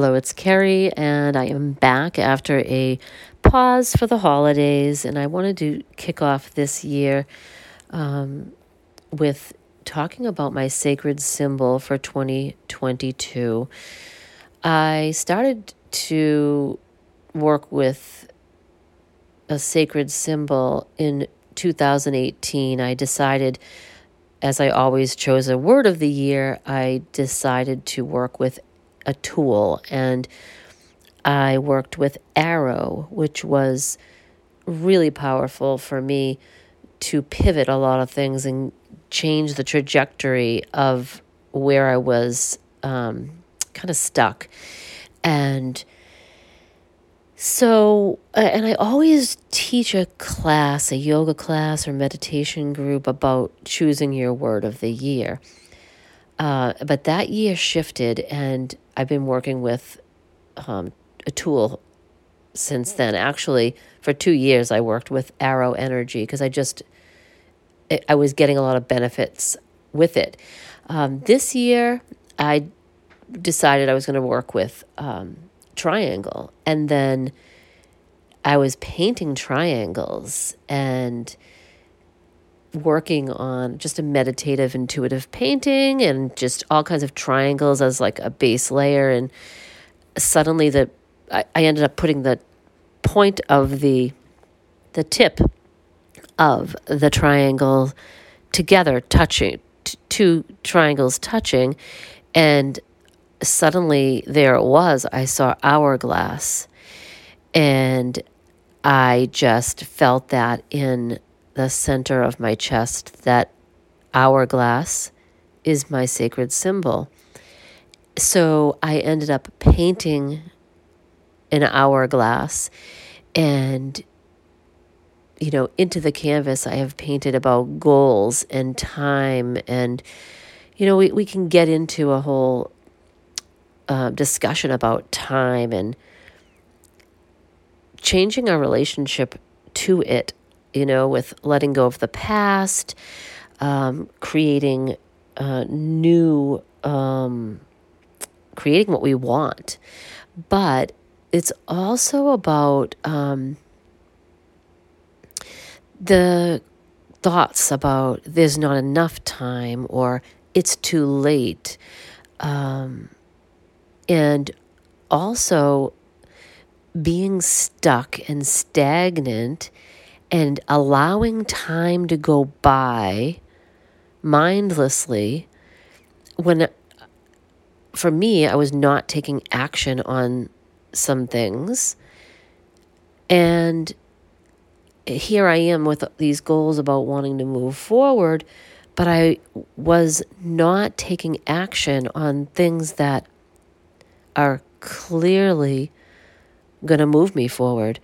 Hello, it's Carrie, and I am back after a pause for the holidays. And I wanted to kick off this year um, with talking about my sacred symbol for 2022. I started to work with a sacred symbol in 2018. I decided, as I always chose a word of the year, I decided to work with a tool and I worked with Arrow, which was really powerful for me to pivot a lot of things and change the trajectory of where I was um, kind of stuck. And so, and I always teach a class, a yoga class or meditation group about choosing your word of the year. Uh, but that year shifted, and I've been working with um, a tool since then. Actually, for two years, I worked with Arrow Energy because I just I was getting a lot of benefits with it. Um, this year, I decided I was going to work with um, Triangle, and then I was painting triangles and working on just a meditative intuitive painting and just all kinds of triangles as like a base layer. And suddenly the I, I ended up putting the point of the the tip of the triangle together touching t- two triangles touching. And suddenly there it was. I saw hourglass. And i just felt that in the center of my chest that hourglass is my sacred symbol. So I ended up painting an hourglass and you know into the canvas I have painted about goals and time and you know we, we can get into a whole uh, discussion about time and changing our relationship to it you know, with letting go of the past, um, creating uh, new, um, creating what we want. But it's also about um, the thoughts about there's not enough time or it's too late. Um, and also being stuck and stagnant and allowing time to go by mindlessly when for me I was not taking action on some things. And here I am with these goals about wanting to move forward but I was not taking action on things that are clearly going to move me forward.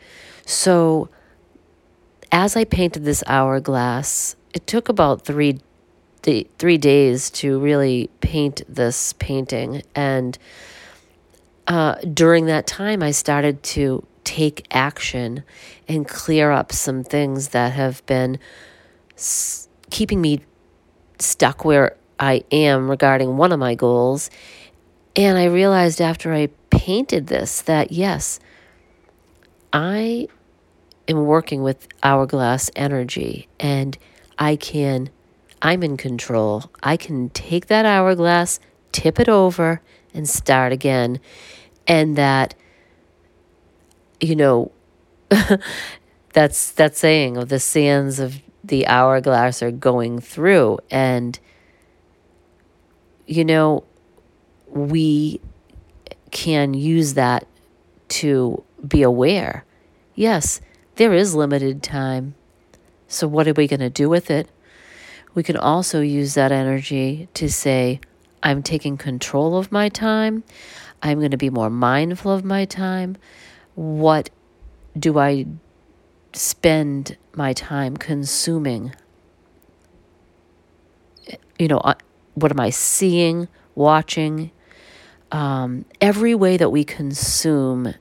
So as I painted this hourglass, it took about three three days to really paint this painting, and uh, during that time, I started to take action and clear up some things that have been s- keeping me stuck where I am regarding one of my goals. And I realized after I painted this that yes, I am working with hourglass energy and I can, I'm in control. I can take that hourglass, tip it over, and start again. And that, you know, that's that saying of the sands of the hourglass are going through. And, you know, we can use that to be aware. Yes, there is limited time. So, what are we going to do with it? We can also use that energy to say, I'm taking control of my time. I'm going to be more mindful of my time. What do I spend my time consuming? You know, what am I seeing, watching? Um, every way that we consume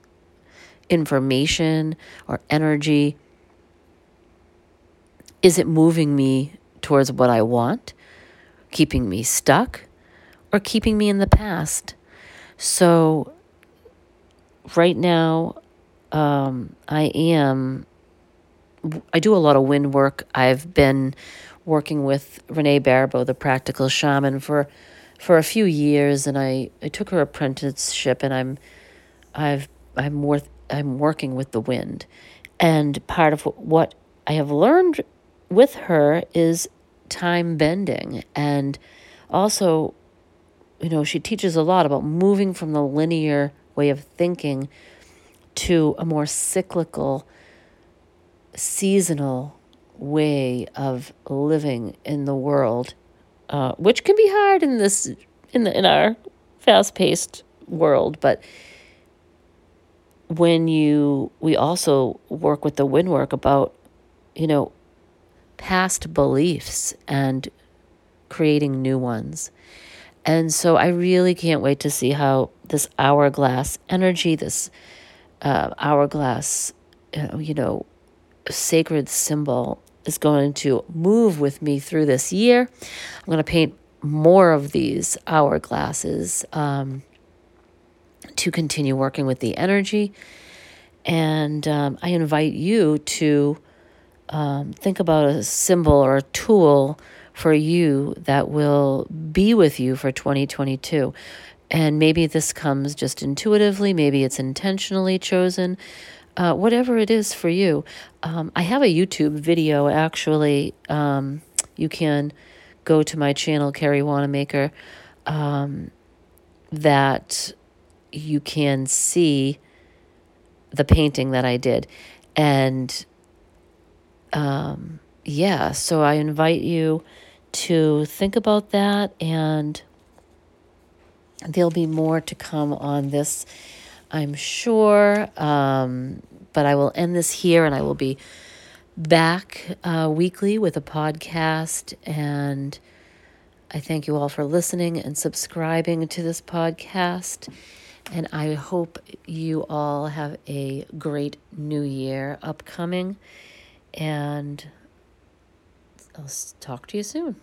information or energy? Is it moving me towards what I want, keeping me stuck, or keeping me in the past? So, right now, um, I am, I do a lot of wind work. I've been working with Renee Baribeau, the practical shaman, for for a few years, and I, I took her apprenticeship, and I'm I've I'm worth I'm working with the wind, and part of what I have learned with her is time bending, and also, you know, she teaches a lot about moving from the linear way of thinking to a more cyclical, seasonal way of living in the world, uh, which can be hard in this in the in our fast paced world, but when you we also work with the wind work about you know past beliefs and creating new ones. And so i really can't wait to see how this hourglass energy this uh, hourglass uh, you know sacred symbol is going to move with me through this year. I'm going to paint more of these hourglasses um, to continue working with the energy. And um, I invite you to um, think about a symbol or a tool for you that will be with you for 2022. And maybe this comes just intuitively, maybe it's intentionally chosen, uh, whatever it is for you. Um, I have a YouTube video actually. Um, you can go to my channel, Carrie Wanamaker, um, that you can see the painting that I did. And um, yeah, so I invite you to think about that, and there'll be more to come on this, I'm sure. Um, but I will end this here, and I will be back uh, weekly with a podcast. And I thank you all for listening and subscribing to this podcast. And I hope you all have a great new year upcoming. And I'll talk to you soon.